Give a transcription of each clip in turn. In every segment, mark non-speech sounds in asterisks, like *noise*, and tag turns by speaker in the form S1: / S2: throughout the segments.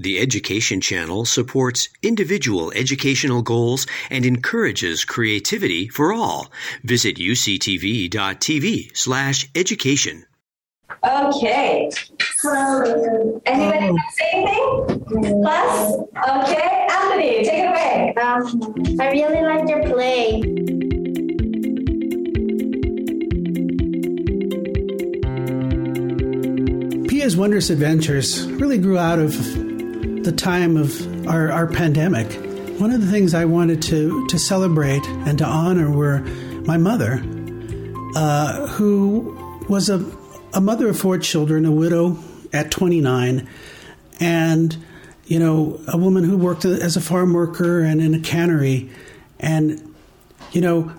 S1: The Education Channel supports individual educational goals and encourages creativity for all. Visit uctv.tv slash education.
S2: Okay. So, anybody want to say anything? Class? Okay. Anthony, take it away.
S3: Um, I really liked your play.
S4: Pia's Wondrous Adventures really grew out of the time of our, our pandemic. One of the things I wanted to, to celebrate and to honor were my mother, uh, who was a, a mother of four children, a widow at 29, and you know, a woman who worked as a farm worker and in a cannery, and you know,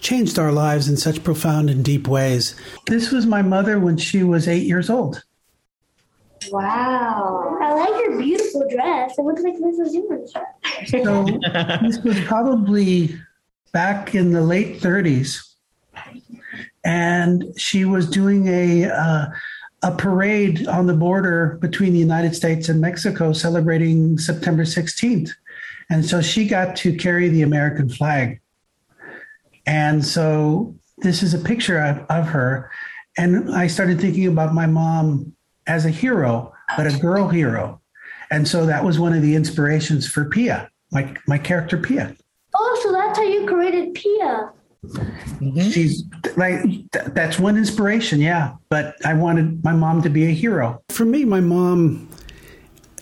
S4: changed our lives in such profound and deep ways. This was my mother when she was eight years old.
S3: Wow. I like your beautiful dress. It looks like Mrs. Zimmer's dress.
S4: So this was probably back in the late 30s, and she was doing a uh, a parade on the border between the United States and Mexico, celebrating September 16th, and so she got to carry the American flag. And so this is a picture of, of her. And I started thinking about my mom as a hero, but a girl hero. And so that was one of the inspirations for Pia, my, my character Pia.
S3: Oh, so that's how you created Pia.
S4: Mm-hmm. She's like, th- that's one inspiration, yeah. But I wanted my mom to be a hero. For me, my mom,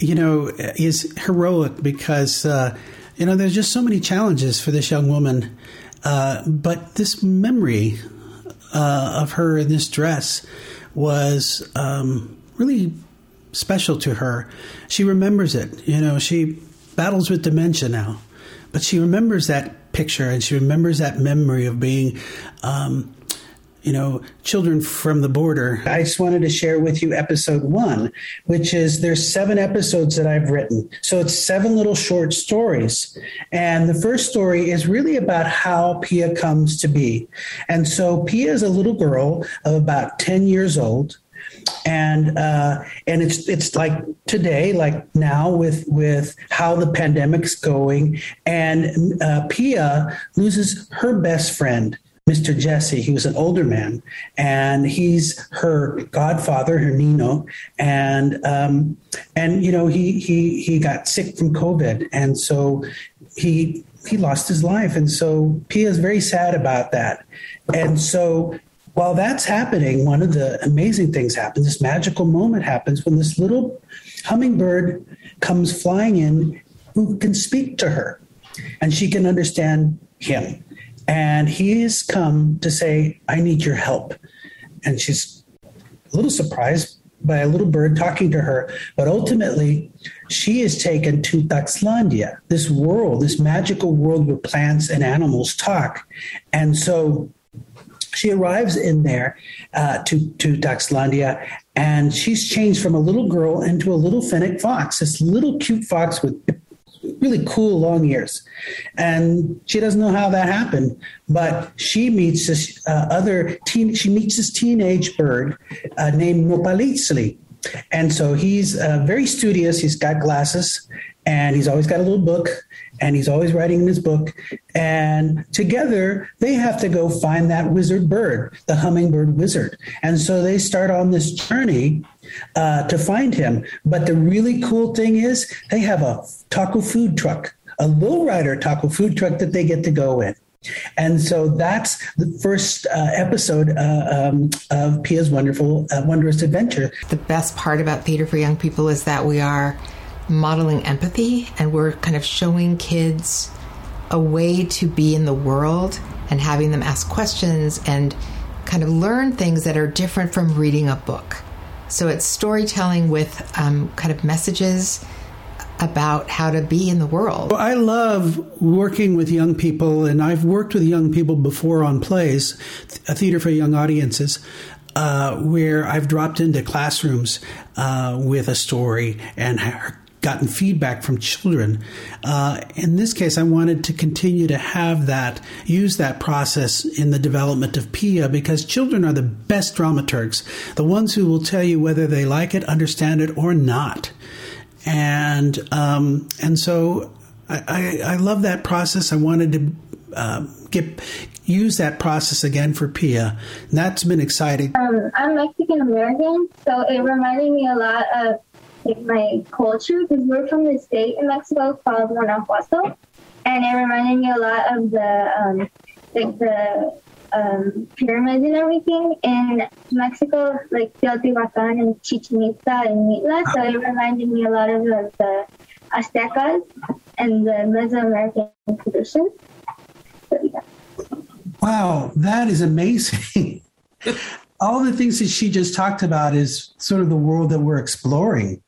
S4: you know, is heroic because, uh, you know, there's just so many challenges for this young woman. Uh, but this memory uh, of her in this dress was um, really special to her. She remembers it. You know, she battles with dementia now, but she remembers that picture and she remembers that memory of being. Um, you know, children from the border. I just wanted to share with you episode one, which is there's seven episodes that I've written. So it's seven little short stories. And the first story is really about how Pia comes to be. And so Pia is a little girl of about 10 years old and uh, and it's it's like today, like now with with how the pandemic's going, and uh, Pia loses her best friend. Mr. Jesse, he was an older man, and he's her godfather, her Nino, and um, and you know he he he got sick from COVID, and so he he lost his life, and so Pia is very sad about that, and so while that's happening, one of the amazing things happens. This magical moment happens when this little hummingbird comes flying in who can speak to her and she can understand him. And he's come to say, I need your help. And she's a little surprised by a little bird talking to her. But ultimately, she is taken to Taxlandia, this world, this magical world where plants and animals talk. And so she arrives in there uh, to to Taxlandia, and she's changed from a little girl into a little fennec fox, this little cute fox with really cool long ears. And she doesn't know how that happened, but she meets this uh, other teen. She meets this teenage bird uh, named Nopalitzli. And so he's uh, very studious. He's got glasses, and he's always got a little book and he's always writing in his book. And together they have to go find that wizard bird, the hummingbird wizard. And so they start on this journey uh, to find him. But the really cool thing is they have a taco food truck, a lowrider taco food truck that they get to go in. And so that's the first uh, episode uh, um, of Pia's wonderful, uh, wondrous adventure.
S5: The best part about theater for young people is that we are modeling empathy and we're kind of showing kids a way to be in the world and having them ask questions and kind of learn things that are different from reading a book. So it's storytelling with um, kind of messages about how to be in the world.
S4: I love working with young people, and I've worked with young people before on plays, a theater for young audiences. Uh, where I've dropped into classrooms uh, with a story and gotten feedback from children. Uh, in this case, I wanted to continue to have that, use that process in the development of Pia because children are the best dramaturgs, the ones who will tell you whether they like it, understand it, or not. and um, and so I, I, I love that process. I wanted to uh, get use that process again for Pia. And that's been exciting.
S3: Um, I'm Mexican American, so it reminded me a lot of like my culture because we're from the state in Mexico called Guanajuato, and it reminded me a lot of the um, like the um, pyramids and everything in Mexico, like Teotihuacan and Chichen Itza and Mitla. So it reminded me a lot of the, the Aztecas and the Mesoamerican traditions.
S4: Wow, that is amazing. *laughs* All the things that she just talked about is sort of the world that we're exploring.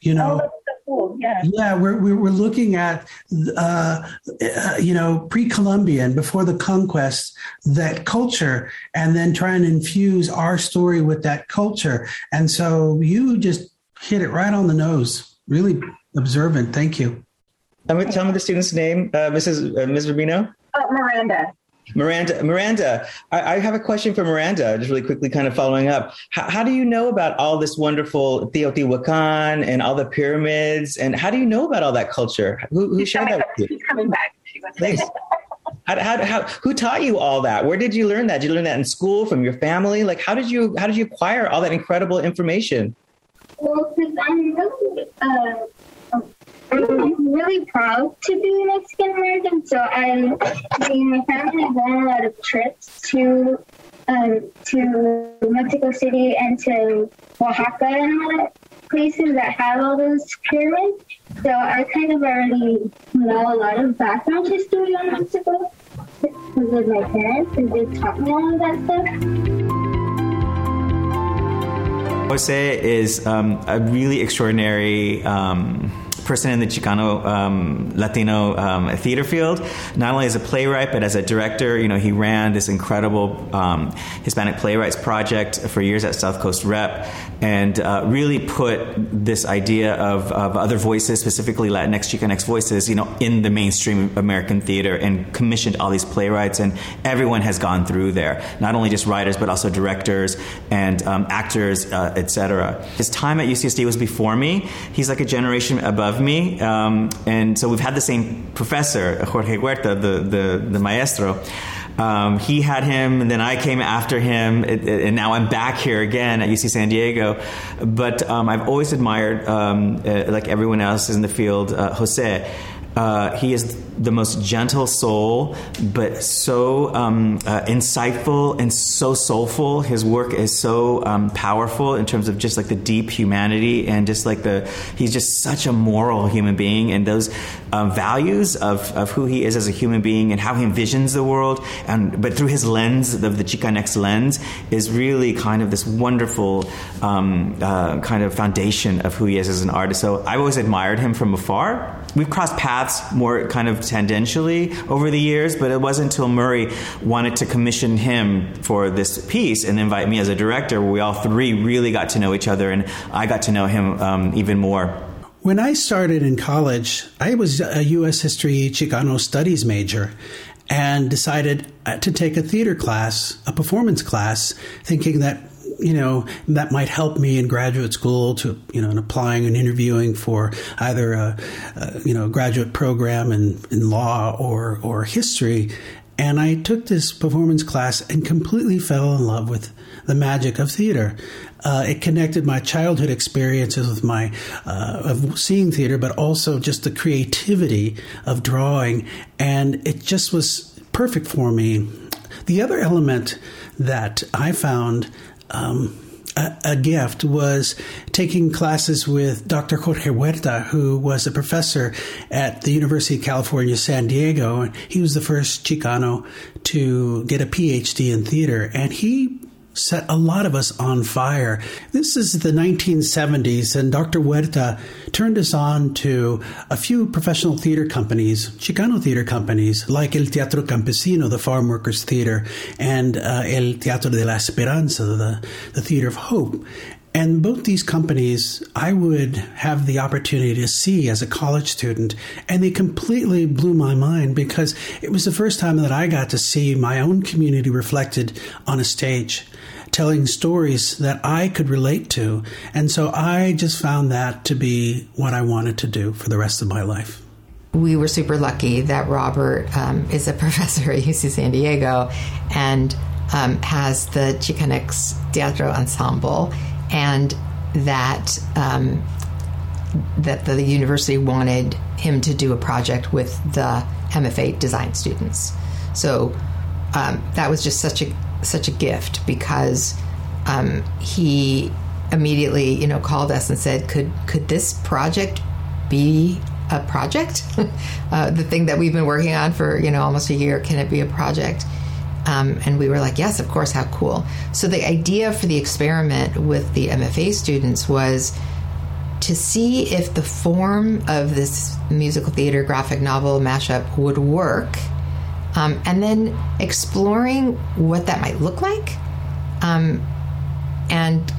S4: You know,
S3: Oh, that's so cool. Yeah.
S4: yeah, we're we're, we're looking at uh, uh, you know pre-Columbian before the conquest that culture, and then trying to infuse our story with that culture. And so you just hit it right on the nose. Really observant. Thank you.
S6: Tell me, tell me the student's name, uh, Mrs. Uh, Ms. Rubino.
S2: Uh, Miranda.
S6: Miranda, Miranda, I, I have a question for Miranda, just really quickly, kind of following up. How, how do you know about all this wonderful Teotihuacan and all the pyramids? And how do you know about all that culture? Who, who shared that with you?
S2: She's coming back. She.
S6: How, how, how, who taught you all that? Where did you learn that? Did you learn that in school, from your family? Like, how did you how did you acquire all that incredible information?
S3: Well, because I'm really, uh, I'm really proud to be Mexican American. So I, me and my family gone on a lot of trips to, um, to Mexico City and to Oaxaca and all that places that have all those pyramids. So I kind of already know a lot of background history on Mexico because of my parents, and they taught me all of that stuff.
S6: Jose is um, a really extraordinary um, person in the Chicano um, Latino um, theater field. Not only as a playwright, but as a director. You know, he ran this incredible um, Hispanic playwrights project for years at South Coast Rep, and uh, really put this idea of, of other voices, specifically Latinx Chicanx voices, you know, in the mainstream American theater, and commissioned all these playwrights. And everyone has gone through there, not only just writers, but also directors and um, actors, uh, etc. His time at UCSD was before me. He's like a generation above me, um, and so we've had the same professor, Jorge Huerta, the the, the maestro. Um, he had him, and then I came after him, and and now I'm back here again at UC San Diego. But um, I've always admired, um, uh, like everyone else in the field, uh, Jose. Uh, he is the most gentle soul, but so um, uh, insightful and so soulful. His work is so um, powerful in terms of just like the deep humanity and just like the he's just such a moral human being and those um, values of, of who he is as a human being and how he envisions the world and but through his lens of the Chicanx lens is really kind of this wonderful um, uh, kind of foundation of who he is as an artist. So I've always admired him from afar. We've crossed paths more kind of tangentially over the years, but it wasn't until Murray wanted to commission him for this piece and invite me as a director where we all three really got to know each other and I got to know him um, even more.
S4: When I started in college, I was a U.S. History Chicano Studies major and decided to take a theater class, a performance class, thinking that you know that might help me in graduate school to you know in applying and interviewing for either a, a you know graduate program in, in law or or history and I took this performance class and completely fell in love with the magic of theater. Uh, it connected my childhood experiences with my uh, of seeing theater, but also just the creativity of drawing, and it just was perfect for me. The other element that I found. Um, a, a gift was taking classes with Dr. Jorge Huerta, who was a professor at the University of California, San Diego. And he was the first Chicano to get a PhD in theater. And he set a lot of us on fire. This is the 1970s, and Dr. Huerta turned us on to a few professional theater companies, Chicano theater companies, like El Teatro Campesino, the Farm Workers Theater, and uh, El Teatro de la Esperanza, the, the Theater of Hope. And both these companies, I would have the opportunity to see as a college student, and they completely blew my mind because it was the first time that I got to see my own community reflected on a stage. Telling stories that I could relate to. And so I just found that to be what I wanted to do for the rest of my life.
S5: We were super lucky that Robert um, is a *laughs* professor at UC San Diego and um, has the Chicanx Teatro Ensemble, and that um, that the university wanted him to do a project with the MFA design students. So um, that was just such a such a gift because um, he immediately, you know, called us and said, "Could could this project be a project? *laughs* uh, the thing that we've been working on for you know almost a year. Can it be a project?" Um, and we were like, "Yes, of course. How cool!" So the idea for the experiment with the MFA students was to see if the form of this musical theater graphic novel mashup would work um, and then exploring what that might look like um, and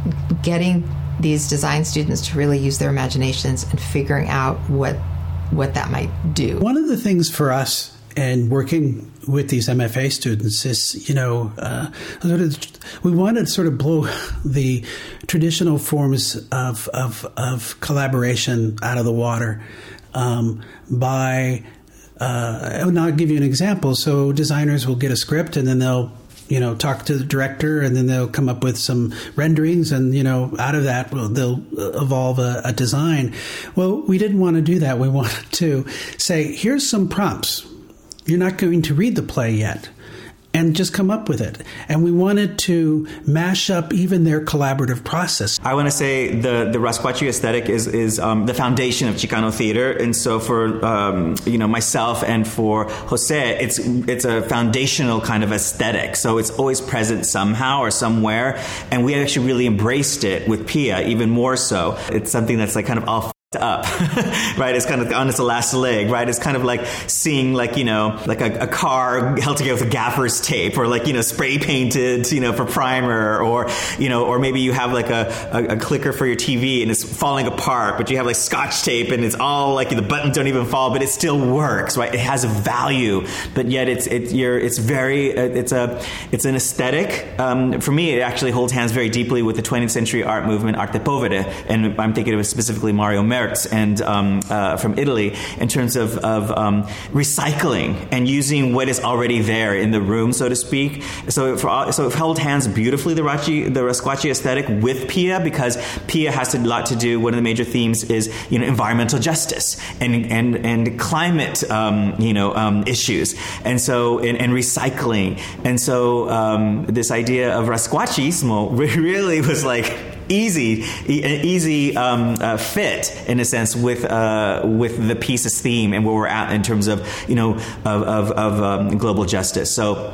S5: getting these design students to really use their imaginations and figuring out what what that might do.
S4: One of the things for us and working with these MFA students is, you know, uh, we wanted to sort of blow *laughs* the traditional forms of, of, of collaboration out of the water um, by uh, I'll give you an example. So designers will get a script and then they'll you know talk to the director and then they'll come up with some renderings and you know out of that they'll evolve a, a design. Well we didn't want to do that. We *laughs* wanted to say here's some prompts. You're not going to read the play yet and just come up with it. And we wanted to mash up even their collaborative process.
S6: I want to say the the Rasquachi aesthetic is is um, the foundation of Chicano theater, and so for um, you know myself and for Jose, it's it's a foundational kind of aesthetic. So it's always present somehow or somewhere, and we actually really embraced it with Pia even more so. It's something that's like kind of all up, *laughs* right? It's kind of on its last leg, right? It's kind of like seeing like, you know, like a, a, car held together with gaffer's tape or like, you know, spray painted, you know, for primer or, you know, or maybe you have like a, a, a, clicker for your TV and it's falling apart, but you have like scotch tape and it's all like the buttons don't even fall, but it still works, right? It has a value, but yet it's, it, you're, it's very, it's a, it's an aesthetic. Um, for me, it actually holds hands very deeply with the 20th century art movement, Arte Povera. And I'm thinking of specifically Mario and um, uh, from Italy in terms of, of um, recycling and using what is already there in the room, so to speak. So, for, so it held hands beautifully the Rachi, the aesthetic with Pia because Pia has a lot to do. One of the major themes is you know environmental justice and and and climate um, you know um, issues, and so and, and recycling, and so um, this idea of Rasquachismo *laughs* really was like easy, an easy um, uh, fit in a sense with uh, with the piece's theme and where we're at in terms of you know of, of, of um, global justice. So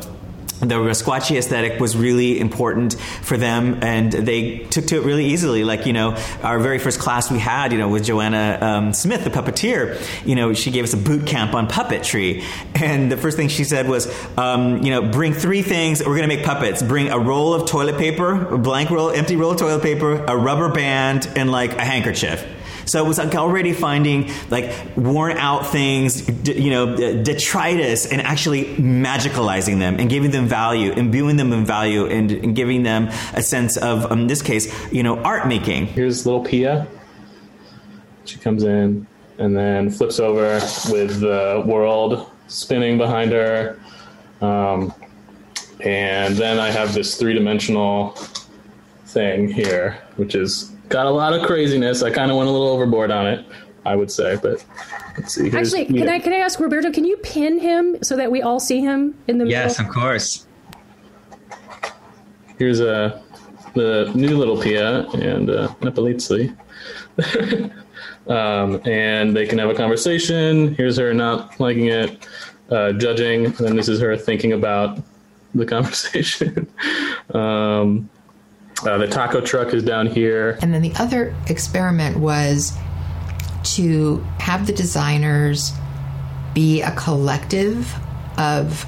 S6: the Rasquachi aesthetic was really important for them, and they took to it really easily. Like you know, our very first class we had, you know, with Joanna um, Smith, the puppeteer. You know, she gave us a boot camp on puppetry, *laughs* and the first thing she said was, um, you know, bring three things. We're going to make puppets. Bring a roll of toilet paper, a blank roll, empty roll of toilet paper, a rubber band, and like a handkerchief. So it was already finding like worn out things, you know, detritus, and actually magicalizing them and giving them value, imbuing them in value, and, and giving them a sense of, um, in this case, you know, art making.
S7: Here's little Pia. She comes in and then flips over with the world spinning behind her. Um, and then I have this three dimensional thing here, which is got a lot of craziness. I kind of went a little overboard on it, I would say, but let's see.
S8: Here's, Actually, can yeah. I can I ask Roberto? Can you pin him so that we all see him in the?
S9: Yes, middle? of course.
S7: Here's a the new little Pia and uh, Nopalitzli. *laughs* um, and they can have a conversation. Here's her not liking it, uh, judging, and then this is her thinking about the *laughs* conversation. um, uh, the taco truck is down here.
S5: And then the other experiment was to have the designers be a collective of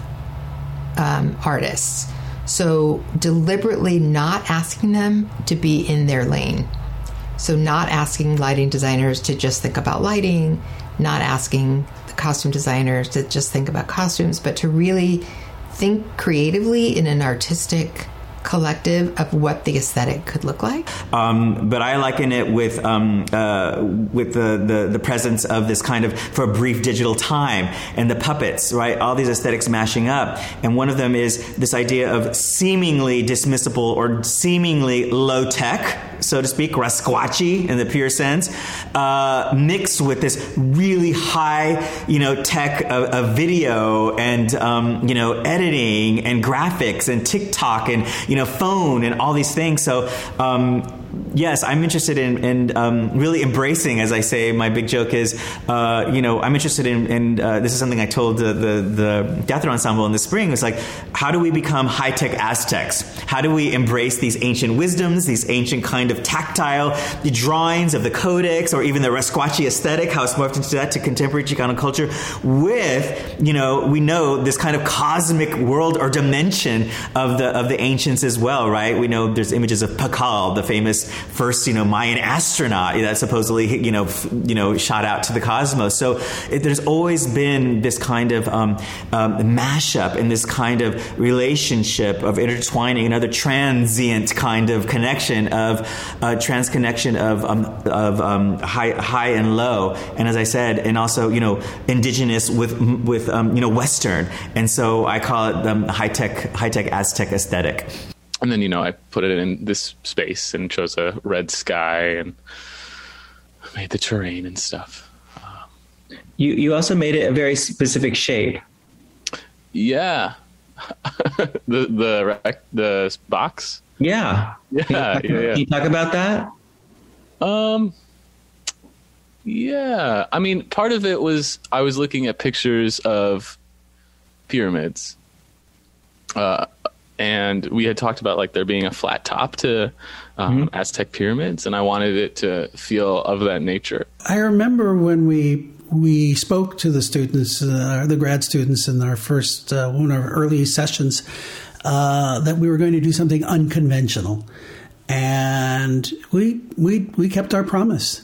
S5: um, artists. So deliberately not asking them to be in their lane. So not asking lighting designers to just think about lighting, not asking the costume designers to just think about costumes, but to really think creatively in an artistic collective of what the aesthetic could look like?
S6: Um, but I liken it with um, uh, with the, the, the presence of this kind of for a brief digital time and the puppets, right? All these aesthetics mashing up, and one of them is this idea of seemingly dismissible or seemingly low tech, so to speak, rasquachi in the pure sense, uh, mixed with this really high, you know, tech of, of video and um, you know editing and graphics and TikTok and you know phone and all these things. So um, yes, I'm interested in, in um, really embracing, as I say, my big joke is, uh, you know, I'm interested in, in uh, this is something I told the, the, the Teatro Ensemble in the spring, was like, how do we become high tech Aztecs? How do we embrace these ancient wisdoms, these ancient kind of tactile the drawings of the codex or even the Rasquachi aesthetic, how it's morphed into that to contemporary Chicano culture with, you know, we know this kind of cosmic world or dimension of the, of the ancients as well, right? We know there's images of Pakal, the famous first, you know, Mayan astronaut that supposedly, you know, f- you know, shot out to the cosmos. So it, there's always been this kind of um, um, mashup and this kind of relationship of intertwining another transient kind of connection of uh, transconnection of um, of um, high high and low, and as I said, and also you know indigenous with with um, you know Western, and so I call it the high tech high tech Aztec aesthetic
S7: and then you know I put it in this space and chose a red sky and made the terrain and stuff.
S9: Um, you you also made it a very specific shade.
S7: Yeah, *laughs* the the rec, the box.
S9: Yeah,
S7: yeah,
S9: can you, talk,
S7: yeah, yeah.
S9: Can you talk about that?
S7: Um. Yeah, I mean, part of it was I was looking at pictures of pyramids. Uh, and we had talked about like there being a flat top to um, mm-hmm. Aztec pyramids, and I wanted it to feel of that nature.
S4: I remember when we we spoke to the students, uh, the grad students, in our first uh, one of our early sessions, uh, that we were going to do something unconventional, and we we we kept our promise.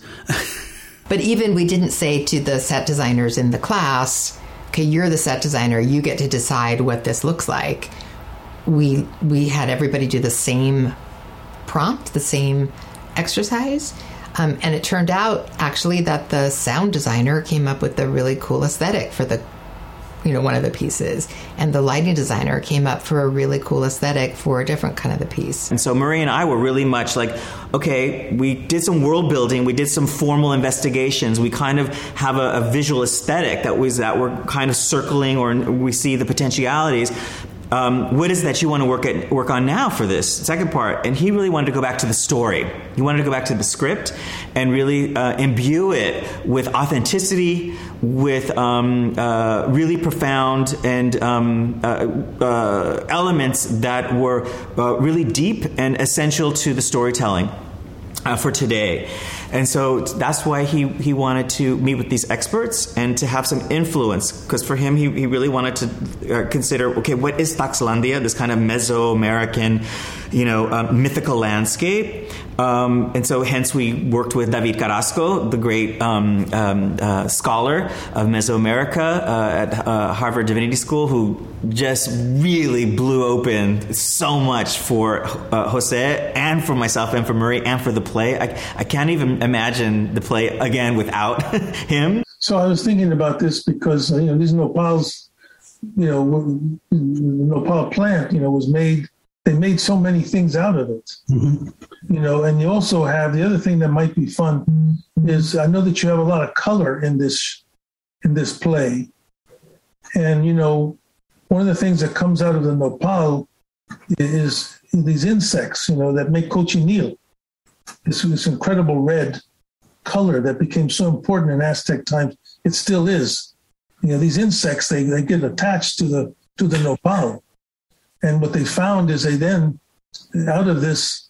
S4: *laughs*
S5: but even we didn't say to the set designers in the class, "Okay, you're the set designer. You get to decide what this looks like." We we had everybody do the same prompt, the same exercise. Um, and it turned out actually that the sound designer came up with a really cool aesthetic for the you know one of the pieces. And the lighting designer came up for a really cool aesthetic for a different kind of the piece.
S6: And so marie and i were really much like okay we did some world building we did some formal investigations we kind of have a, a visual aesthetic that was that we're kind of circling or we see the potentialities um, what is that you want to work at work on now for this second part? And he really wanted to go back to the story. He wanted to go back to the script and really uh, imbue it with authenticity, with um, uh, really profound and um, uh, uh elements that were uh, really deep and essential to the storytelling uh, for today. And so that's why he, he wanted to meet with these experts and to have some influence. Because for him, he, he really wanted to uh, consider okay, what is Taxlandia, this kind of Mesoamerican, you know, uh, mythical landscape? Um, and so, hence, we worked with David Carrasco, the great um, um, uh, scholar of Mesoamerica uh, at uh, Harvard Divinity School, who just really blew open so much for Jose and for myself and for Marie and for the play. I, I can't even imagine the play again without *laughs* him.
S10: So I was thinking about this because you know these nopals, you know, the nopal plant, you know, was made. They made so many things out of it, mm-hmm. you know. And you also have the other thing that might be fun is I know that you have a lot of color in this in this play, and you know, one of the things that comes out of the nopal is these insects, you know, that make cochineal this, this incredible red color that became so important in Aztec times. It still is. You know, these insects they, they get attached to the to the nopal, and what they found is they then out of this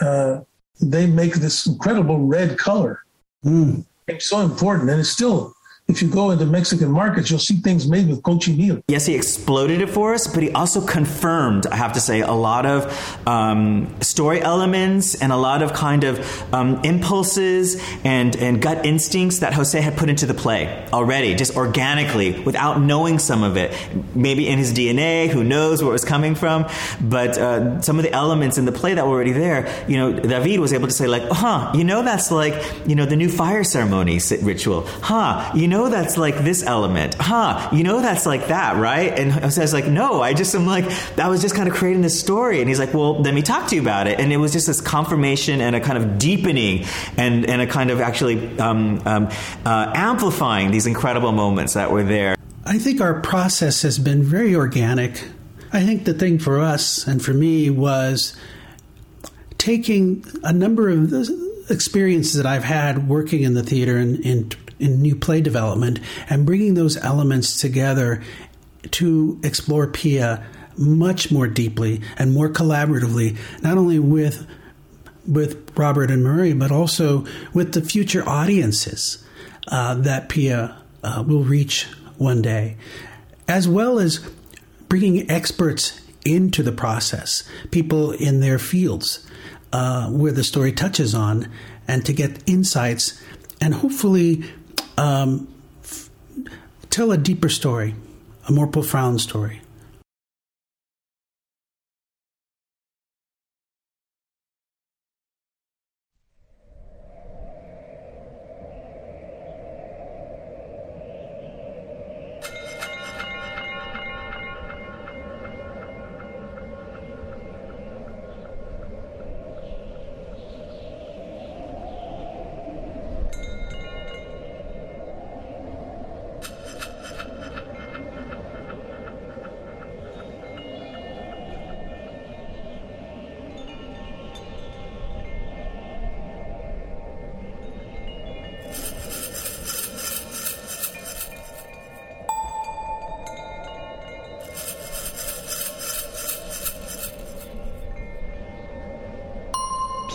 S10: uh, they make this incredible red color. Mm. It's so important, and it's still if you go into Mexican markets, you'll see things made with cochineal.
S6: Yes, he exploded it for us, but he also confirmed, I have to say, a lot of um, story elements and a lot of kind of um, impulses and, and gut instincts that Jose had put into the play already, just organically, without knowing some of it. Maybe in his DNA, who knows where it was coming from, but uh, some of the elements in the play that were already there, you know, David was able to say, like, huh, you know, that's like, you know, the new fire ceremony ritual. Huh, you know, that's like this element. Huh, you know, that's like that, right? And Jose's like, no, I just am like, I was just kind of creating this story. And he's like, well, let me talk to you about it. And it was just this confirmation and a kind of deepening and, and a kind of actually um, um, uh, amplifying these incredible moments that were there.
S4: I think our process has been very organic. I think the thing for us and for me was taking a number of the experiences that I've had working in the theater and in, in new play development and bringing those elements together to explore Pia much more deeply and more collaboratively, not only with with Robert and Murray, but also with the future audiences uh, that Pia uh, will reach one day, as well as bringing experts into the process, people in their fields uh, where the story touches on, and to get insights and hopefully um, f- tell a deeper story, a more profound story.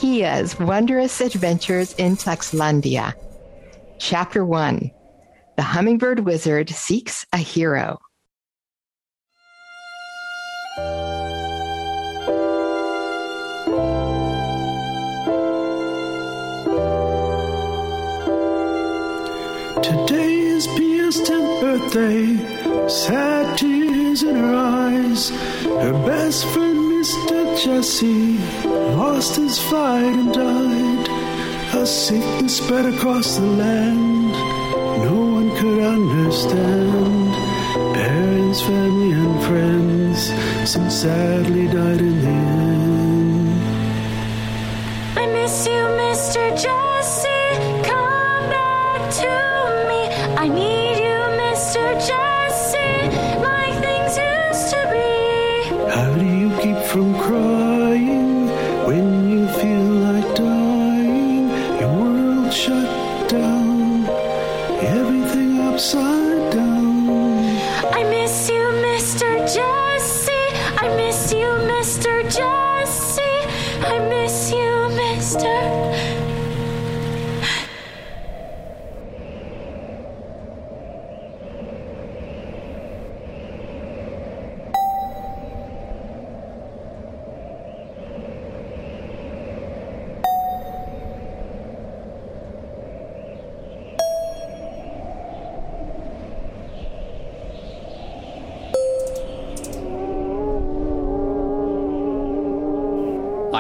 S5: Pia's Wondrous Adventures in Tuxlandia. Chapter 1 The Hummingbird Wizard Seeks a Hero.
S11: Today is Pia's 10th birthday, sad tears in her eyes. Her best friend, Mr. Jesse, lost his fight and died. A sickness spread across the land, no one could understand. Parents, family, and friends, some sadly died in the end.
S12: I miss you, Mr. Jesse. Come back to me. I need you, Mr. Jesse. Like things used to be.
S11: How do you keep from crying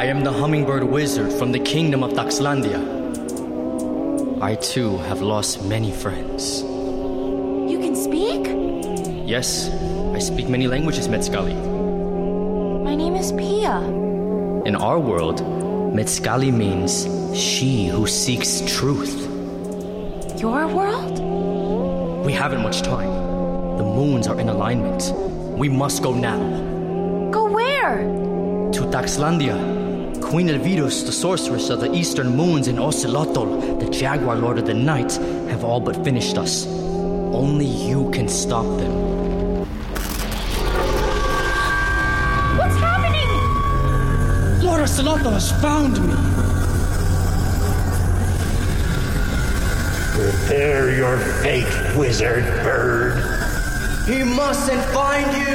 S13: am the hummingbird wizard from the kingdom of Taxlandia. I too have lost many friends.
S12: You can speak?
S13: Yes, I speak many languages, Metzgali.
S12: My name is Pia.
S13: In our world, Metzgali means she who seeks truth.
S12: Your world?
S13: We haven't much time. The moons are in alignment. We must go now.
S12: Go where?
S13: To Taxlandia. Queen Elvirus, the sorceress of the eastern moons, and Ocelotl, the jaguar lord of the night, have all but finished us. Only you can stop them.
S12: What's happening?
S13: Lord Ocelotl has found me!
S14: Prepare your fate, wizard bird.
S13: He mustn't find you!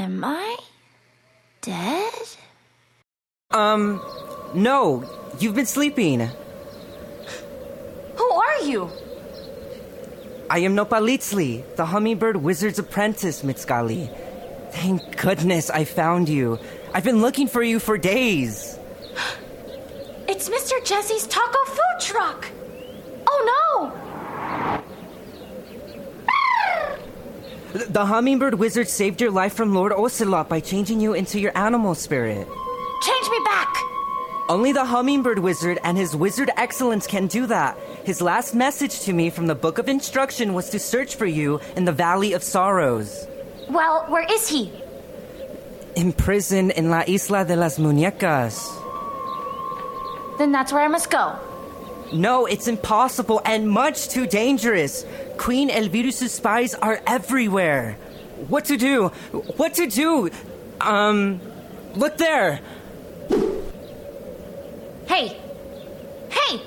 S12: Am I dead?
S15: Um, no. You've been sleeping.
S12: Who are you?
S15: I am Nopalitzli, the hummingbird wizard's apprentice, Metzgali. Thank goodness I found you. I've been looking for you for days. *gasps*
S12: It's Mr. Jesse's taco food truck. Oh no!
S15: The hummingbird wizard saved your life from Lord Ocelot by changing you into your animal spirit.
S12: Change me back!
S15: Only the hummingbird wizard and his wizard excellence can do that. His last message to me from the book of instruction was to search for you in the Valley of Sorrows.
S12: Well, where is he?
S15: Imprisoned in La Isla de las Muñecas.
S12: Then that's where I must go.
S15: No, it's impossible and much too dangerous. Queen Elvirus' spies are everywhere. What to do? What to do? Um, look there.
S12: Hey! Hey!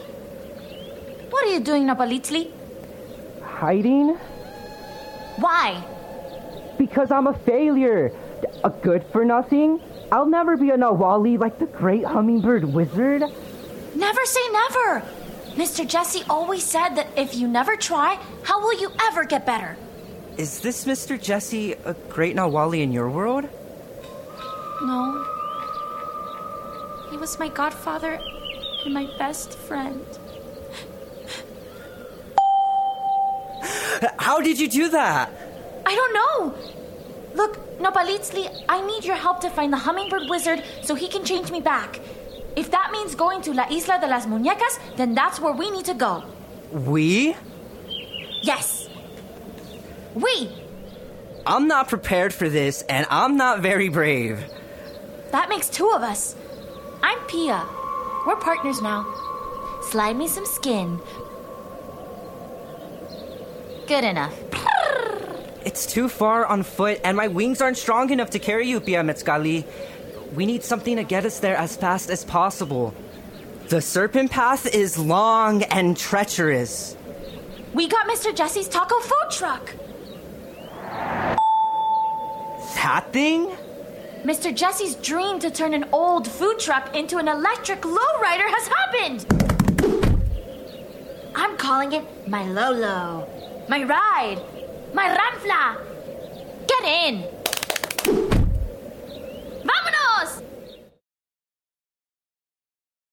S12: What are you doing, Nopalitzli?
S15: Hiding?
S12: Why?
S15: Because I'm a failure. A good for nothing? I'll never be a Nawali like the great hummingbird wizard.
S12: Never say never! Mr. Jesse always said that if you never try, how will you ever get better?
S15: Is this Mr. Jesse a great Nawali in your world?
S12: No. He was my godfather and my best friend.
S15: How did you do that?
S12: I don't know. Look, Nopalitzli, I need your help to find the hummingbird wizard so he can change me back. If that means going to La Isla de las Muñecas, then that's where we need to go.
S15: We?
S12: Yes. We.
S15: I'm not prepared for this, and I'm not very brave.
S12: That makes two of us. I'm Pia. We're partners now. Slide me some skin. Good enough.
S15: It's too far on foot, and my wings aren't strong enough to carry you, Pia Metzgali. We need something to get us there as fast as possible. The serpent path is long and treacherous.
S12: We got Mr. Jesse's taco food truck.
S15: That thing?
S12: Mr. Jesse's dream to turn an old food truck into an electric lowrider has happened. I'm calling it my Lolo, my ride, my Ramfla. Get in.